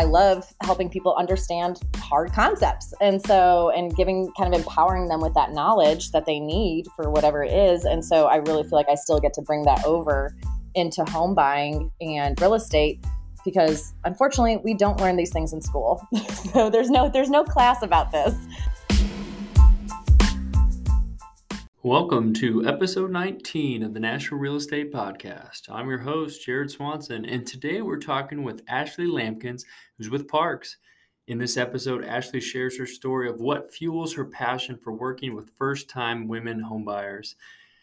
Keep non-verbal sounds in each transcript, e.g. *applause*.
I love helping people understand hard concepts. And so, and giving kind of empowering them with that knowledge that they need for whatever it is. And so, I really feel like I still get to bring that over into home buying and real estate because unfortunately we don't learn these things in school. *laughs* so there's no there's no class about this. Welcome to episode 19 of the Nashville Real Estate Podcast. I'm your host, Jared Swanson, and today we're talking with Ashley Lampkins, who's with Parks. In this episode, Ashley shares her story of what fuels her passion for working with first time women homebuyers.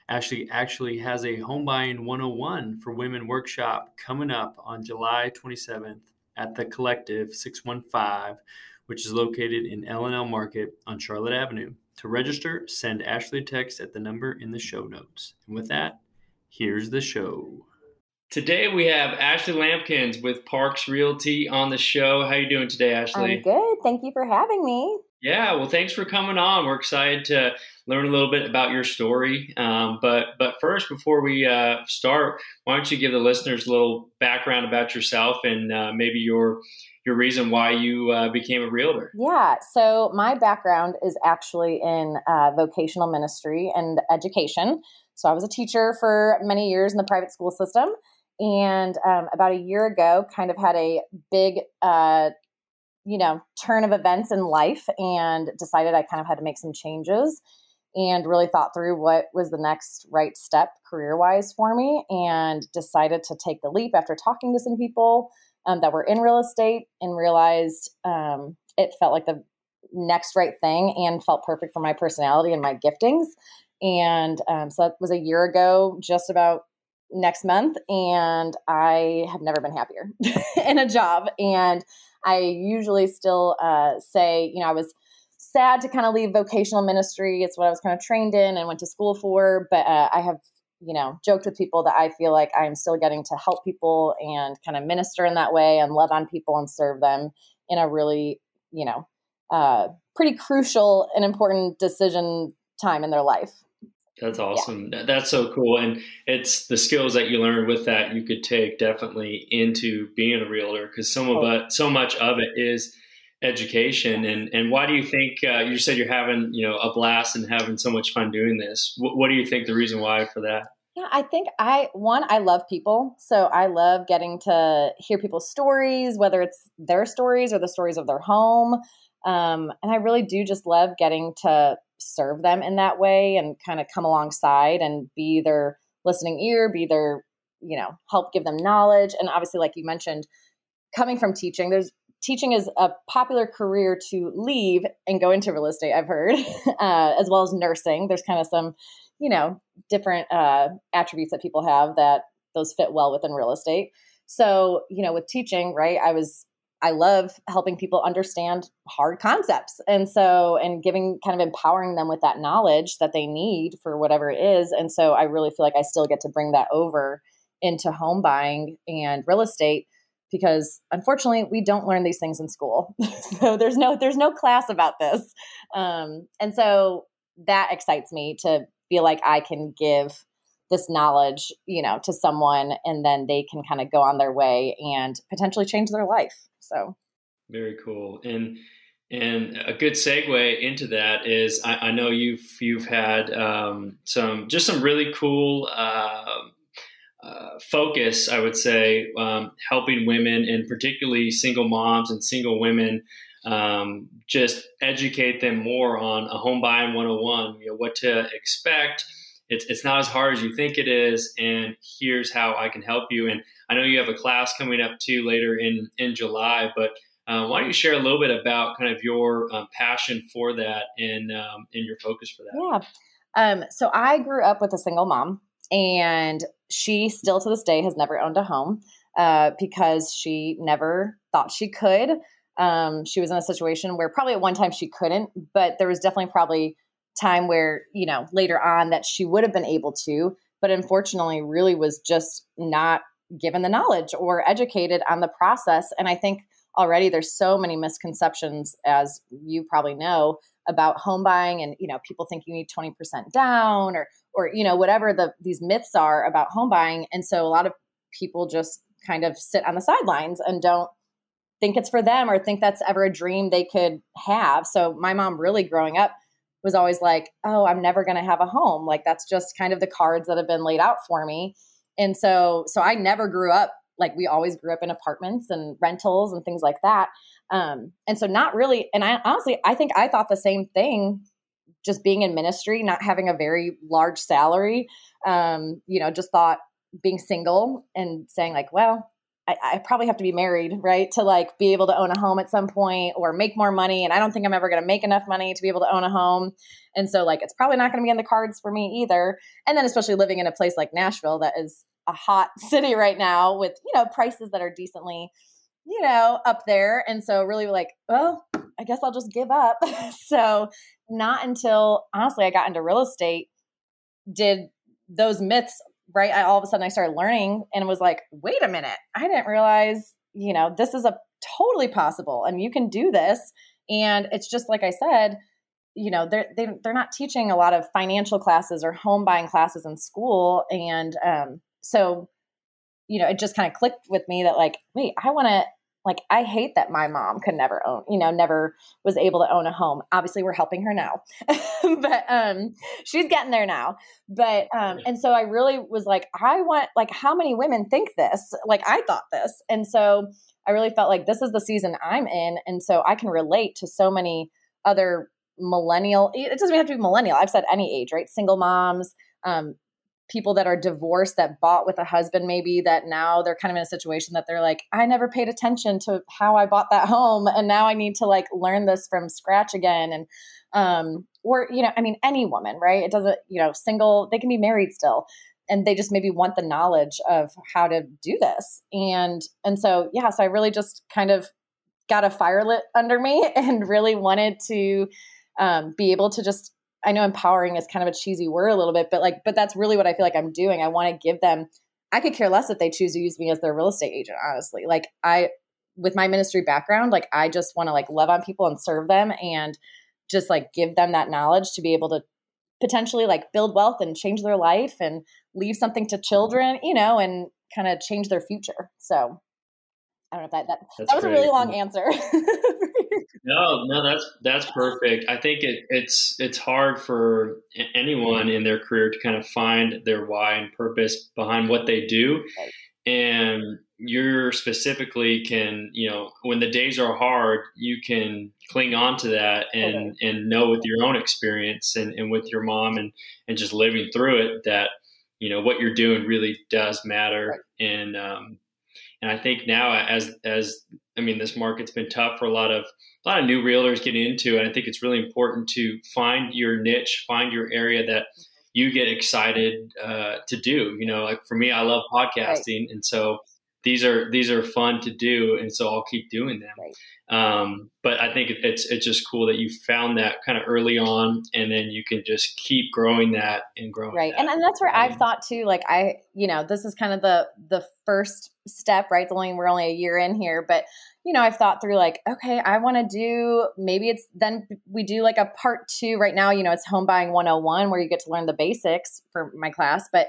Ashley actually has a Home Buying 101 for Women workshop coming up on July 27th at the Collective 615, which is located in L&L Market on Charlotte Avenue. To register, send Ashley a text at the number in the show notes. And with that, here's the show. Today we have Ashley Lampkins with Parks Realty on the show. How you doing today, Ashley? I'm good. Thank you for having me. Yeah, well, thanks for coming on. We're excited to learn a little bit about your story. Um, but but first, before we uh, start, why don't you give the listeners a little background about yourself and uh, maybe your your reason why you uh, became a realtor. Yeah, so my background is actually in uh, vocational ministry and education. So I was a teacher for many years in the private school system, and um, about a year ago, kind of had a big, uh, you know, turn of events in life, and decided I kind of had to make some changes. And really thought through what was the next right step career wise for me, and decided to take the leap after talking to some people um, that were in real estate and realized um, it felt like the next right thing and felt perfect for my personality and my giftings. And um, so that was a year ago, just about next month. And I have never been happier *laughs* in a job. And I usually still uh, say, you know, I was sad to kind of leave vocational ministry. It's what I was kind of trained in and went to school for. But uh, I have you know, joked with people that I feel like I'm still getting to help people and kind of minister in that way and love on people and serve them in a really, you know, uh, pretty crucial and important decision time in their life. That's awesome. Yeah. That's so cool. And it's the skills that you learn with that you could take definitely into being a realtor because some of oh. it, so much of it is education. And and why do you think uh, you said you're having you know a blast and having so much fun doing this. What, what do you think the reason why for that? Yeah i think i one i love people. So i love getting to hear people's stories whether it's their stories or the stories of their home. Um, and i really do just love getting to serve them in that way and kind of come alongside and be their listening ear be their you know help give them knowledge. And obviously like you mentioned coming from teaching there's teaching is a popular career to leave and go into real estate, I've heard, *laughs* uh, as well as nursing. There's kind of some, you know, different uh, attributes that people have that those fit well within real estate. So, you know, with teaching, right, I was, I love helping people understand hard concepts. And so, and giving kind of empowering them with that knowledge that they need for whatever it is. And so I really feel like I still get to bring that over into home buying and real estate because unfortunately we don't learn these things in school. *laughs* So there's no there's no class about this. Um, and so that excites me to feel like i can give this knowledge you know to someone and then they can kind of go on their way and potentially change their life. So. Very cool. And and a good segue into that is I, I know you've you've had um, some just some really cool uh, uh, focus, I would say, um, helping women and particularly single moms and single women um, just educate them more on a home buying 101, you know, what to expect. It's, it's not as hard as you think it is, and here's how I can help you. And I know you have a class coming up too later in, in July, but uh, why don't you share a little bit about kind of your um, passion for that and, um, and your focus for that? Yeah. Um, so I grew up with a single mom and she still to this day has never owned a home uh, because she never thought she could. Um, she was in a situation where probably at one time she couldn't, but there was definitely probably time where, you know, later on that she would have been able to, but unfortunately really was just not given the knowledge or educated on the process. And I think already there's so many misconceptions, as you probably know, about home buying and you know people think you need 20% down or or you know whatever the these myths are about home buying and so a lot of people just kind of sit on the sidelines and don't think it's for them or think that's ever a dream they could have. So my mom really growing up was always like, "Oh, I'm never going to have a home." Like that's just kind of the cards that have been laid out for me. And so so I never grew up like we always grew up in apartments and rentals and things like that. Um, and so not really and I honestly I think I thought the same thing just being in ministry, not having a very large salary. Um, you know, just thought being single and saying like, well, I, I, probably have to be married, right, to like be able to own a home at some point or make more money. And I don't think I'm ever going to make enough money to be able to own a home. And so, like, it's probably not going to be in the cards for me either. And then, especially living in a place like Nashville, that is a hot *laughs* city right now with you know prices that are decently, you know, up there. And so, really, like, well, I guess I'll just give up. *laughs* so, not until honestly I got into real estate did those myths right? I, all of a sudden i started learning and was like wait a minute. I didn't realize you know this is a totally possible and you can do this. And it's just like i said you know they're they, they're not teaching a lot of financial classes or home buying classes in school. And um, so you know it just kind of clicked with me that like wait i want to like I hate that my mom could never own, you know, never was able to own a home. Obviously, we're helping her now, *laughs* but um, she's getting there now. But um, and so I really was like, I want like how many women think this? Like I thought this, and so I really felt like this is the season I'm in, and so I can relate to so many other millennial. It doesn't have to be millennial. I've said any age, right? Single moms, um, people that are divorced that bought with a husband maybe that now they're kind of in a situation that they're like i never paid attention to how i bought that home and now i need to like learn this from scratch again. And um or you know i mean any woman right? It doesn't you know single they can be married still and they just maybe want the knowledge of how to do this. And and so yeah so i really just kind of got a fire lit under me *laughs* and really wanted to um, be able to just I know empowering is kind of a cheesy word a little bit, but like, but that's really what I feel like I'm doing. I want to give them, I could care less if they choose to use me as their real estate agent, honestly. Like, I, with my ministry background, like, I just want to like love on people and serve them and just like give them that knowledge to be able to potentially like build wealth and change their life and leave something to children, you know, and kind of change their future. So I don't know if that, that, that was great. a really long answer. *laughs* No, no, that's that's perfect. I think it, it's it's hard for anyone in their career to kind of find their why and purpose behind what they do, and you're specifically can you know when the days are hard, you can cling on to that and okay. and know with your own experience and, and with your mom and and just living through it that you know what you're doing really does matter right. and um, and I think now as as I mean this market's been tough for a lot of a lot of new realtors getting into, and I think it's really important to find your niche, find your area that you get excited uh, to do. You know, like for me, I love podcasting, right. and so these are these are fun to do, and so I'll keep doing them. Right. Um, but I think it's it's just cool that you found that kind of early on, and then you can just keep growing that and growing. Right, and and that's where I've thought too. Like I, you know, this is kind of the the first step, right? It's only we're only a year in here, but you know, I've thought through like, okay, I want to do maybe it's then we do like a part two right now. You know, it's home buying 101 where you get to learn the basics for my class, but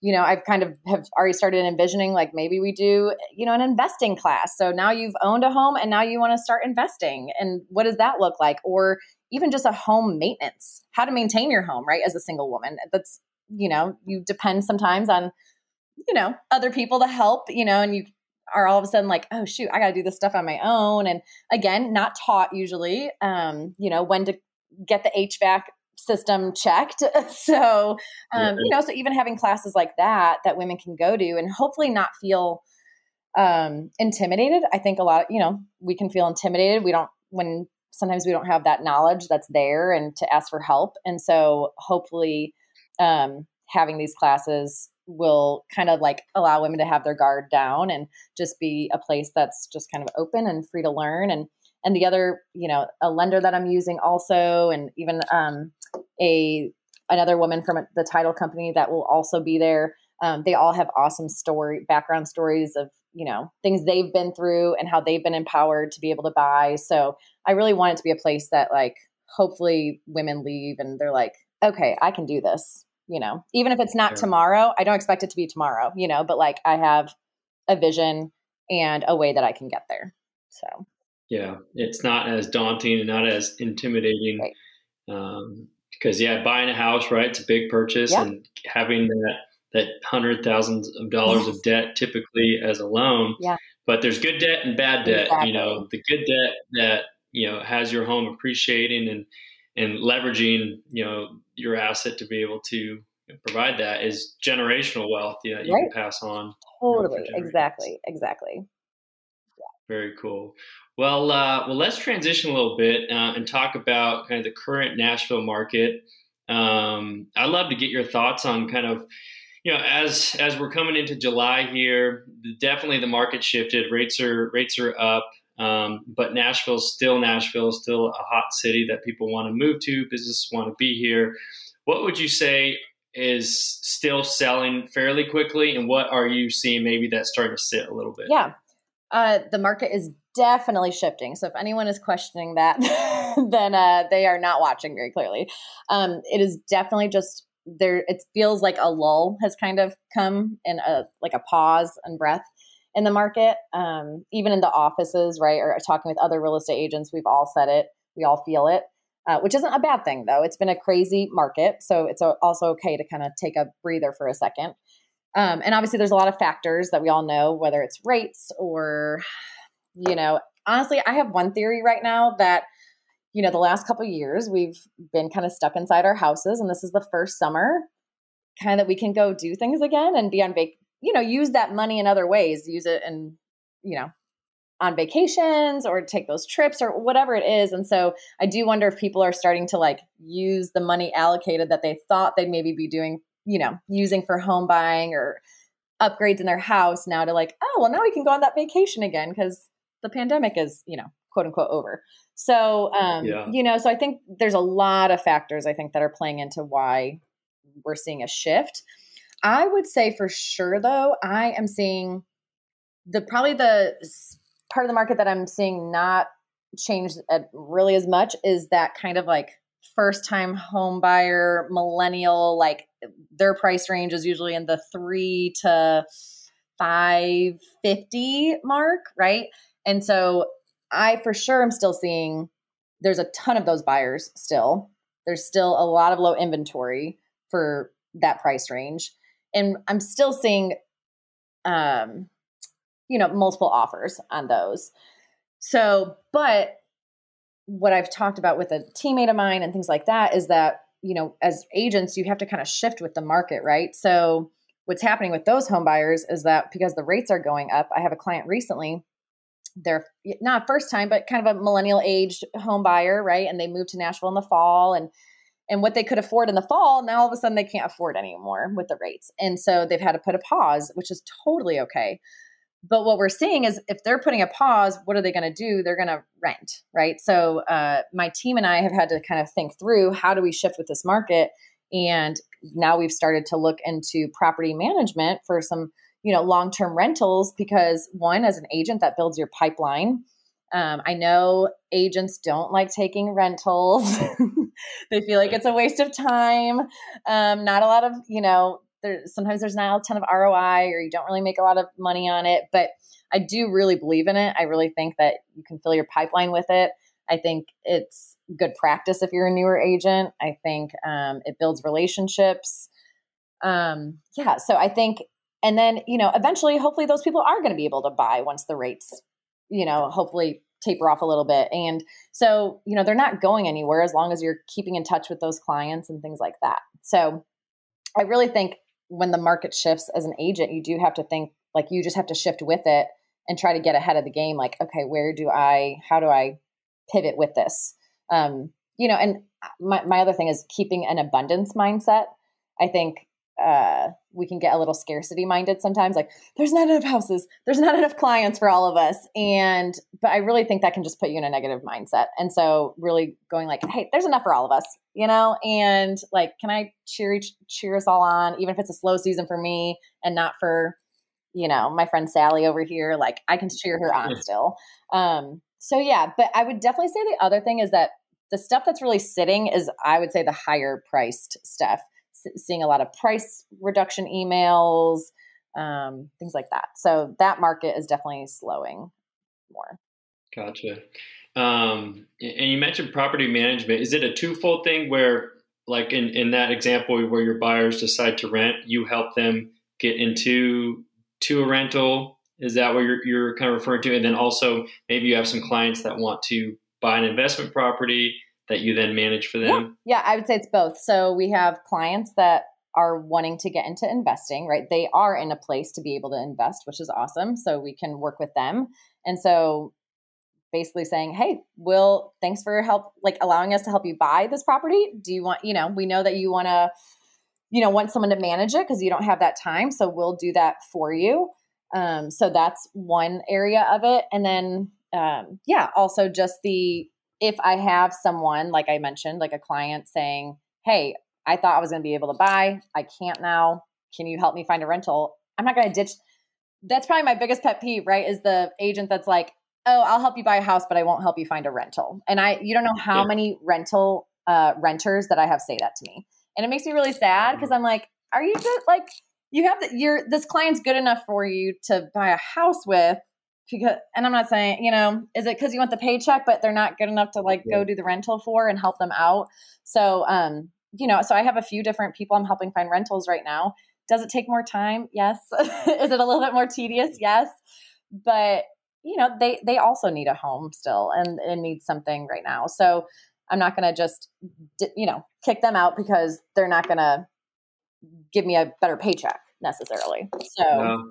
you know, I've kind of have already started envisioning like maybe we do, you know, an investing class. So now you've owned a home and now you want to start investing. And what does that look like? Or even just a home maintenance, how to maintain your home, right? As a single woman. That's, you know, you depend sometimes on, you know, other people to help, you know, and you are all of a sudden like, oh shoot, I got to do this stuff on my own. And again, not taught usually, um, you know, when to get the HVAC system checked. *laughs* so, um, you know, so even having classes like that that women can go to and hopefully not feel um, intimidated. I think a lot, you know, we can feel intimidated. We don't, when sometimes we don't have that knowledge that's there and to ask for help. And so hopefully um, having these classes will kind of like allow women to have their guard down and just be a place that's just kind of open and free to learn and and the other you know a lender that i'm using also and even um, a another woman from the title company that will also be there. Um, they all have awesome story background stories of you know things they've been through and how they've been empowered to be able to buy. So i really want it to be a place that like hopefully women leave and they're like okay i can do this you know? Even if it's not tomorrow i don't expect it to be tomorrow you know? But like i have a vision and a way that i can get there. So, yeah, it's not as daunting and not as intimidating. Right. Um, because yeah, buying a house, right? It's a big purchase, yeah. and having that that hundred thousands of dollars yes. of debt typically as a loan. Yeah. But there's good debt and bad debt. Exactly. You know, the good debt that you know has your home appreciating and and leveraging you know your asset to be able to provide that is generational wealth yeah, you right. can pass on. Totally. You know, exactly. Exactly. Yeah. Very cool. Well, uh, well, let's transition a little bit uh, and talk about kind of the current Nashville market. Um, I'd love to get your thoughts on kind of, you know, as as we're coming into July here, definitely the market shifted. Rates are rates are up, um, but Nashville's still Nashville, still a hot city that people want to move to. Businesses want to be here. What would you say is still selling fairly quickly, and what are you seeing maybe that's starting to sit a little bit? Yeah, uh, the market is definitely shifting. So if anyone is questioning that, *laughs* then uh, they are not watching very clearly. Um, it is definitely just there. It feels like a lull has kind of come in a like a pause and breath in the market. Um, even in the offices, right, or talking with other real estate agents, we've all said it. We all feel it. Uh, which isn't a bad thing though. It's been a crazy market, so it's also okay to kind of take a breather for a second. Um, and obviously, there's a lot of factors that we all know, whether it's rates or you know, honestly, I have one theory right now that, you know, the last couple years we've been kind of stuck inside our houses, and this is the first summer kind of that we can go do things again and be on vac, you know, use that money in other ways, use it and, you know, on vacations or take those trips or whatever it is. And so I do wonder if people are starting to like use the money allocated that they thought they'd maybe be doing, you know, using for home buying or upgrades in their house now to like, oh, well, now we can go on that vacation again because the pandemic is, you know, quote unquote over. So, um, yeah. you know, so I think there's a lot of factors I think that are playing into why we're seeing a shift. I would say for sure, though, I am seeing the probably the part of the market that I'm seeing not change really as much is that kind of like first time home buyer millennial like their price range is usually in the 3 to 550 mark right and so I for sure am still seeing there's a ton of those buyers still. There's still a lot of low inventory for that price range. And I'm still seeing um you know multiple offers on those. So, but what I've talked about with a teammate of mine and things like that is that, you know, as agents, you have to kind of shift with the market, right? So, what's happening with those home buyers is that because the rates are going up, I have a client recently they're not first time, but kind of a millennial aged home buyer, right? And they moved to Nashville in the fall and and what they could afford in the fall, now all of a sudden they can't afford anymore with the rates. And so they've had to put a pause, which is totally okay. But what we're seeing is if they're putting a pause, what are they going to do? They're going to rent, right? So uh, my team and I have had to kind of think through how do we shift with this market. And now we've started to look into property management for some you know long-term rentals because one as an agent that builds your pipeline um, i know agents don't like taking rentals *laughs* they feel like it's a waste of time um, not a lot of you know there, sometimes there's not a ton of roi or you don't really make a lot of money on it but i do really believe in it i really think that you can fill your pipeline with it i think it's good practice if you're a newer agent i think um, it builds relationships um, yeah so i think and then, you know, eventually, hopefully, those people are going to be able to buy once the rates, you know, hopefully taper off a little bit. And so, you know, they're not going anywhere as long as you're keeping in touch with those clients and things like that. So, I really think when the market shifts as an agent, you do have to think like you just have to shift with it and try to get ahead of the game. Like, okay, where do I, how do I pivot with this? Um, you know, and my, my other thing is keeping an abundance mindset. I think uh, we can get a little scarcity minded sometimes like there's not enough houses. There's not enough clients for all of us. And but i really think that can just put you in a negative mindset. And so really going like hey there's enough for all of us you know? And like can i cheer each cheer us all on even if it's a slow season for me and not for you know my friend sally over here like i can cheer her on still. Um so yeah but i would definitely say the other thing is that the stuff that's really sitting is i would say the higher priced stuff seeing a lot of price reduction emails, um, things like that. So that market is definitely slowing more. Gotcha. Um, and you mentioned property management. Is it a twofold thing where, like in, in that example where your buyers decide to rent, you help them get into to a rental? Is that what you're, you're kind of referring to? And then also maybe you have some clients that want to buy an investment property that you then manage for them? Yeah, yeah I would say it's both. So we have clients that are wanting to get into investing, right? They are in a place to be able to invest, which is awesome. So we can work with them. And so basically saying, "Hey, Will, thanks for your help like allowing us to help you buy this property. Do you want, you know, we know that you want to you know, want someone to manage it because you don't have that time, so we'll do that for you." Um, so that's one area of it. And then um, yeah, also just the if I have someone like I mentioned, like a client saying, "Hey, I thought I was going to be able to buy. I can't now. Can you help me find a rental? I'm not going to ditch. That's probably my biggest pet peeve, right? Is the agent that's like, oh, I'll help you buy a house, but I won't help you find a rental. And I, you don't know how yeah. many rental uh, renters that I have say that to me, and it makes me really sad because mm-hmm. I'm like, are you just like you have that? You're this client's good enough for you to buy a house with because and i'm not saying you know is it because you want the paycheck but they're not good enough to like yeah. go do the rental for and help them out so um you know, so I have a few different people I'm helping find rentals right now. Does it take more time? Yes. *laughs* Is it a little bit more tedious? Yes. But you know, they they also need a home still and and need something right now. So I'm not going to just you know kick them out because they're not going to give me a better paycheck necessarily. So. No.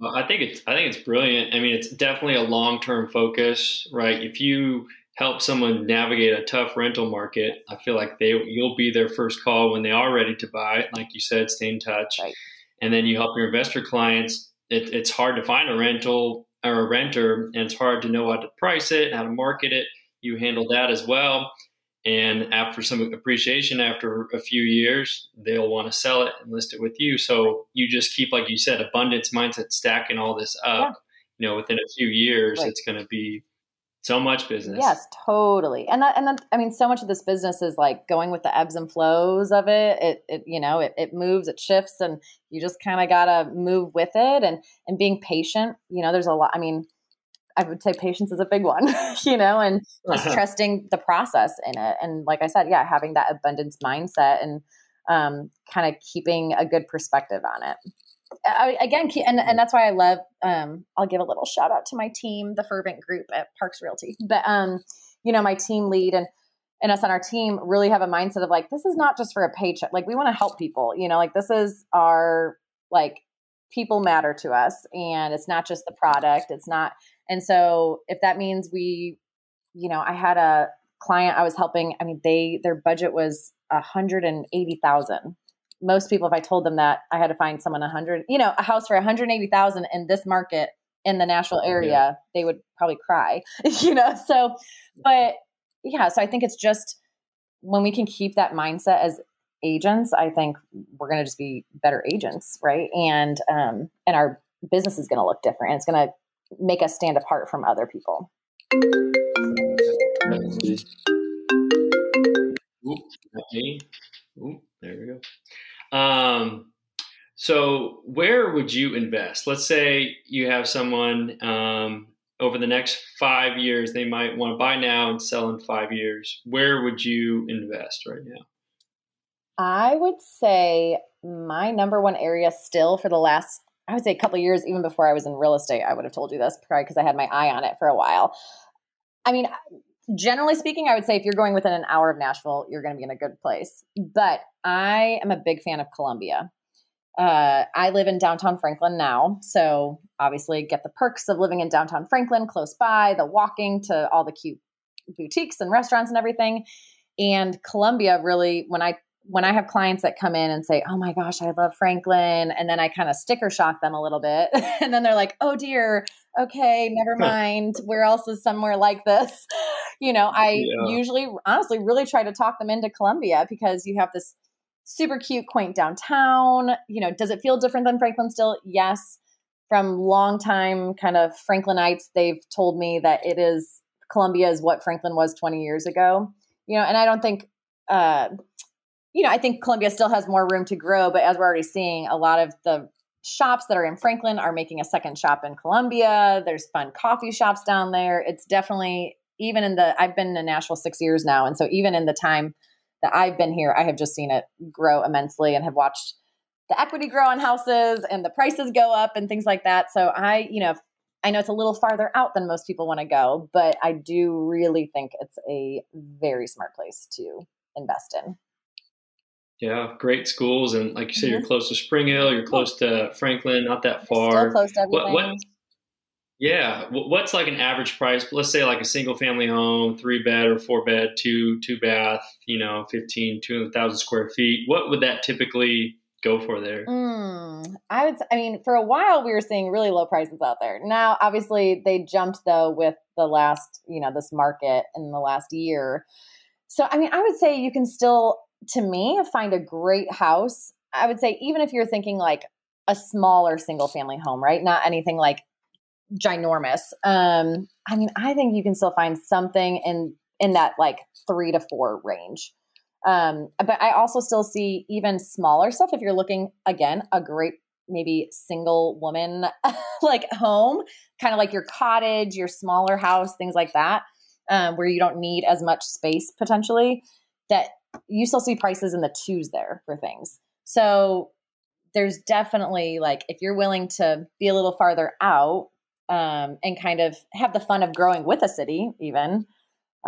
Well, I think it's I think it's brilliant. I mean, it's definitely a long term focus, right? If you help someone navigate a tough rental market, I feel like they you'll be their first call when they are ready to buy. Like you said, stay in touch, right. and then you help your investor clients. It, it's hard to find a rental or a renter, and it's hard to know how to price it, how to market it. You handle that as well. And after some appreciation, after a few years, they'll want to sell it and list it with you. So you just keep, like you said, abundance mindset, stacking all this up. Yeah. You know, within a few years, right. it's going to be so much business. Yes, totally. And that, and then, I mean, so much of this business is like going with the ebbs and flows of it. It, it you know, it, it moves, it shifts, and you just kind of gotta move with it and and being patient. You know, there's a lot. I mean, I would say patience is a big one. *laughs* you know, and just trusting the process in it. And like I said, yeah, having that abundance mindset and um, kind of keeping a good perspective on it. I, again, and, and that's why I love, um, I'll give a little shout out to my team, the Fervent group at Parks Realty. But, um, you know, my team lead and, and us on our team really have a mindset of like, this is not just for a paycheck. Like, we want to help people, you know, like this is our, like, people matter to us and it's not just the product. It's not. And so if that means we, you know, I had a client I was helping, I mean, they, their budget was a hundred and eighty thousand most people, if I told them that I had to find someone a hundred, you know, a house for 180,000 in this market in the Nashville area, yeah. they would probably cry, *laughs* you know? So, but yeah, so I think it's just when we can keep that mindset as agents, I think we're going to just be better agents. Right. And, um, and our business is going to look different. it's going to make us stand apart from other people. Ooh, Ooh, there we go. Um, so, where would you invest? Let's say you have someone um, over the next five years, they might want to buy now and sell in five years. Where would you invest right now? I would say my number one area still for the last, I would say a couple years, even before I was in real estate, I would have told you this probably because I had my eye on it for a while. I mean, generally speaking, I would say if you're going within an hour of Nashville, you're going to be in a good place. But I am a big fan of Columbia. Uh, I live in downtown Franklin now, so obviously get the perks of living in downtown Franklin, close by, the walking to all the cute boutiques and restaurants and everything. And Columbia really, when I when I have clients that come in and say, "Oh my gosh, I love Franklin," and then I kind of sticker shock them a little bit, *laughs* and then they're like, "Oh dear, okay, never mind. Where else is somewhere like this?" *laughs* You know, I yeah. usually, honestly, really try to talk them into Columbia because you have this super cute, quaint downtown. You know, does it feel different than Franklin still? Yes. From long time kind of Franklinites, they've told me that it is Columbia is what Franklin was 20 years ago. You know, and I don't think uh, you know, I think Columbia still has more room to grow, but as we're already seeing, a lot of the shops that are in Franklin are making a second shop in Columbia. There's fun coffee shops down there. It's definitely even in the I've been in Nashville 6 years now and so even in the time that I've been here, I have just seen it grow immensely and have watched the equity grow on houses and the prices go up and things like that. So I, you know, I know it's a little farther out than most people want to go, but I do really think it's a very smart place to invest in. Yeah, great schools, and like you said, mm-hmm. you're close to Spring Hill, you're close to Franklin, not that far. Still close to everything. What, what, yeah, what's like an average price? Let's say like a single family home, three bed or four bed, two two bath, you know, 15, 200,000 square feet. What would that typically go for there? Mm, I would. I mean, for a while we were seeing really low prices out there. Now, obviously, they jumped though with the last, you know, this market in the last year. So, I mean, I would say you can still to me, find a great house. I would say, even if you're thinking like a smaller single family home, right? Not anything like ginormous. Um, I mean, I think you can still find something in in that like three to four range. Um, but I also still see even smaller stuff if you're looking again a great maybe single woman *laughs* like home, kind of like your cottage, your smaller house, things like that, um, where you don't need as much space potentially. That you still see prices in the twos there for things. So there's definitely like if you're willing to be a little farther out um, and kind of have the fun of growing with a city, even,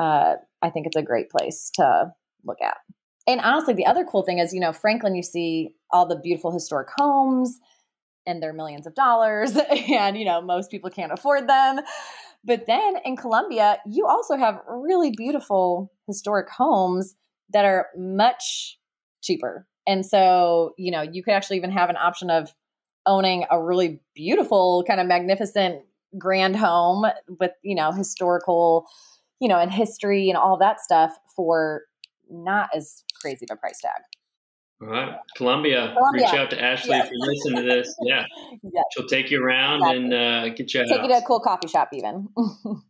uh, I think it's a great place to look at. And honestly, the other cool thing is, you know, Franklin, you see all the beautiful historic homes and they're millions of dollars, *laughs* and, you know, most people can't afford them. But then in Columbia, you also have really beautiful historic homes that are much cheaper. And so, you know, you could actually even have an option of owning a really beautiful, kind of magnificent grand home with, you know, historical, you know, and history and all that stuff for not as crazy of a price tag. All right. Columbia, Columbia. reach out to Ashley yes. if you listen to this. *laughs* Yeah. yes. She'll take you around exactly. and uh, get you out. Take house. you to a cool coffee shop, even. *laughs*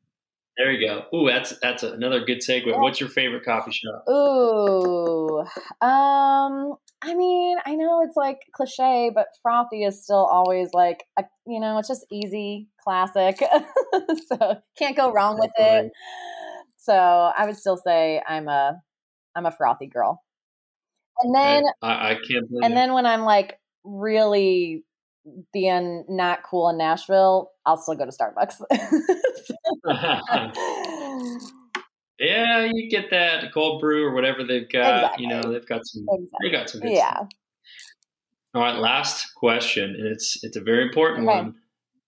There you go. Ooh, that's that's another good segue. Yeah. What's your favorite coffee shop? Ooh, um, I mean, I know it's like cliche, but frothy is still always like a, you know, it's just easy, classic. *laughs* so can't go wrong with it. So I would still say I'm a I'm a frothy girl. And then I, I can't. and then when I'm like really being not cool in Nashville, I'll still go to Starbucks. *laughs* yeah, you get that cold brew or whatever they've got. Exactly. You know, they've got some. Exactly. They got some. Yeah. Stuff. All right, last question, and it's it's a very important okay. one.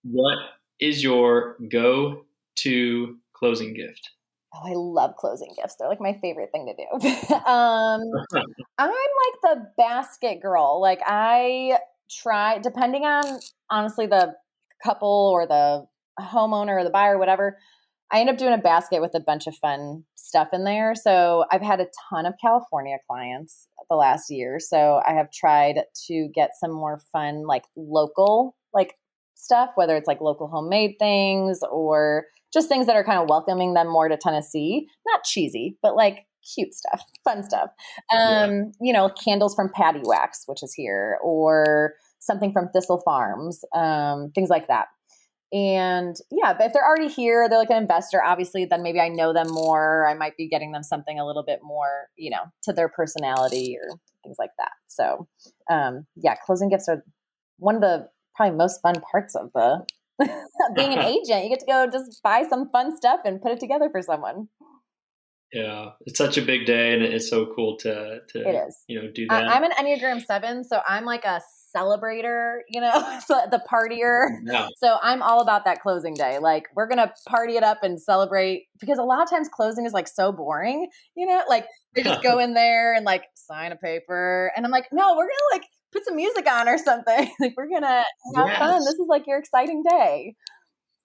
What is your go to closing gift? Oh, I love closing gifts. They're like my favorite thing to do. *laughs* um, *laughs* I'm like the basket girl. Like I try, depending on honestly the couple or the homeowner or the buyer, or whatever. I end up doing a basket with a bunch of fun stuff in there. So I've had a ton of California clients the last year. So I have tried to get some more fun, like local, like stuff, whether it's like local homemade things or just things that are kind of welcoming them more to Tennessee. Not cheesy, but like cute stuff, *laughs* fun stuff. Um, yeah. you know, candles from Paddywax, which is here, or something from Thistle Farms, um, things like that. And yeah, but if they're already here, they're like an investor, obviously, then maybe I know them more. I might be getting them something a little bit more, you know, to their personality or things like that. So um, yeah, closing gifts are one of the probably most fun parts of the *laughs* being an *laughs* agent. You get to go just buy some fun stuff and put it together for someone. Yeah, it's such a big day, and it's so cool to to it is. you know do that. I'm an Enneagram Seven, so I'm like a celebrator, you know, *laughs* so the partier. Yeah. So I'm all about that closing day. Like we're gonna party it up and celebrate because a lot of times closing is like so boring, you know, like they just go *laughs* in there and like sign a paper, and I'm like, no, we're gonna like put some music on or something. *laughs* like we're gonna have yes. fun. This is like your exciting day.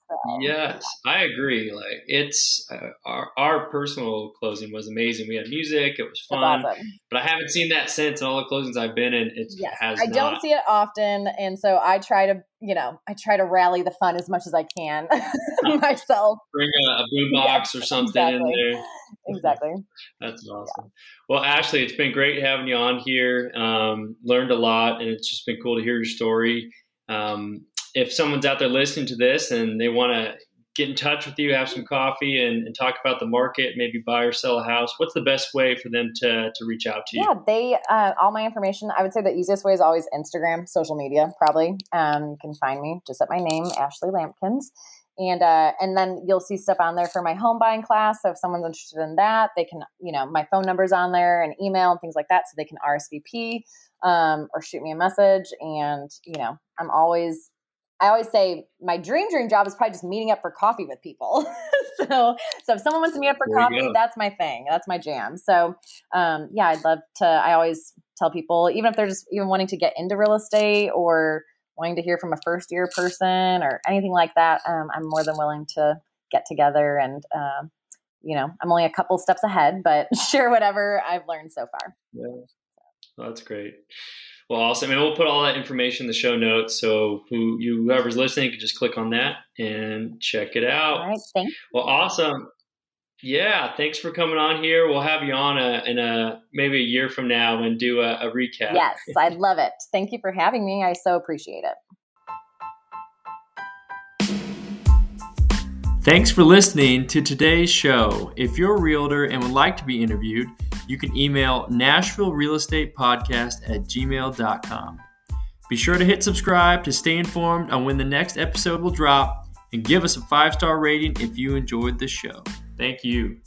So, yes, I agree. Like it's uh, our our personal closing was amazing. We had music, it was fun, awesome. but I haven't seen that since. And all the closings I've been in, it yes, has. I not. don't see it often, and so I try to, you know, I try to rally the fun as much as I can *laughs* myself. Bring a, a boombox yes, or something exactly. in there. Exactly. *laughs* That's awesome. Yeah. Well, Ashley, it's been great having you on here. Um, learned a lot, and it's just been cool to hear your story. um, if someone's out there listening to this and they want to get in touch with you, have some coffee, and, and, talk about the market, maybe buy or sell a house, what's the best way for them to, to reach out to you? Yeah, they uh, all my information. I would say the easiest way is always Instagram, social media, probably. Um, you can find me just at my name, Ashley Lampkins. And uh, and then you'll see stuff on there for my home buying class. So if someone's interested in that, they can, you know, my phone number's on there and email and things like that, so they can RSVP um, or shoot me a message. And you know, I'm always I always say my dream dream job is probably just meeting up for coffee with people. *laughs* so so if someone wants to meet up for there coffee, that's my thing. That's my jam. So um, yeah, I'd love to. I always tell people, even if they're just even wanting to get into real estate or wanting to hear from a first year person or anything like that, um, I'm more than willing to get together and. Uh, you know, I'm only a couple steps ahead, but *laughs* share whatever I've learned so far. Yeah, that's great. Well, awesome. I And we'll put all that information in the show notes. So who you whoever's listening can just click on that and check it out. All right. Thanks. Well, awesome. Yeah, thanks for coming on here. We'll have you on a, in a maybe a year from now and do a, a recap. Yes, I'd *laughs* love it. Thank you for having me. I so appreciate it. Thanks for listening to today's show. If you're a realtor and would like to be interviewed, you can email Nashville Real Estate Podcast at gmail.com. Be sure to hit subscribe to stay informed on when the next episode will drop and give us a five star rating if you enjoyed the show. Thank you.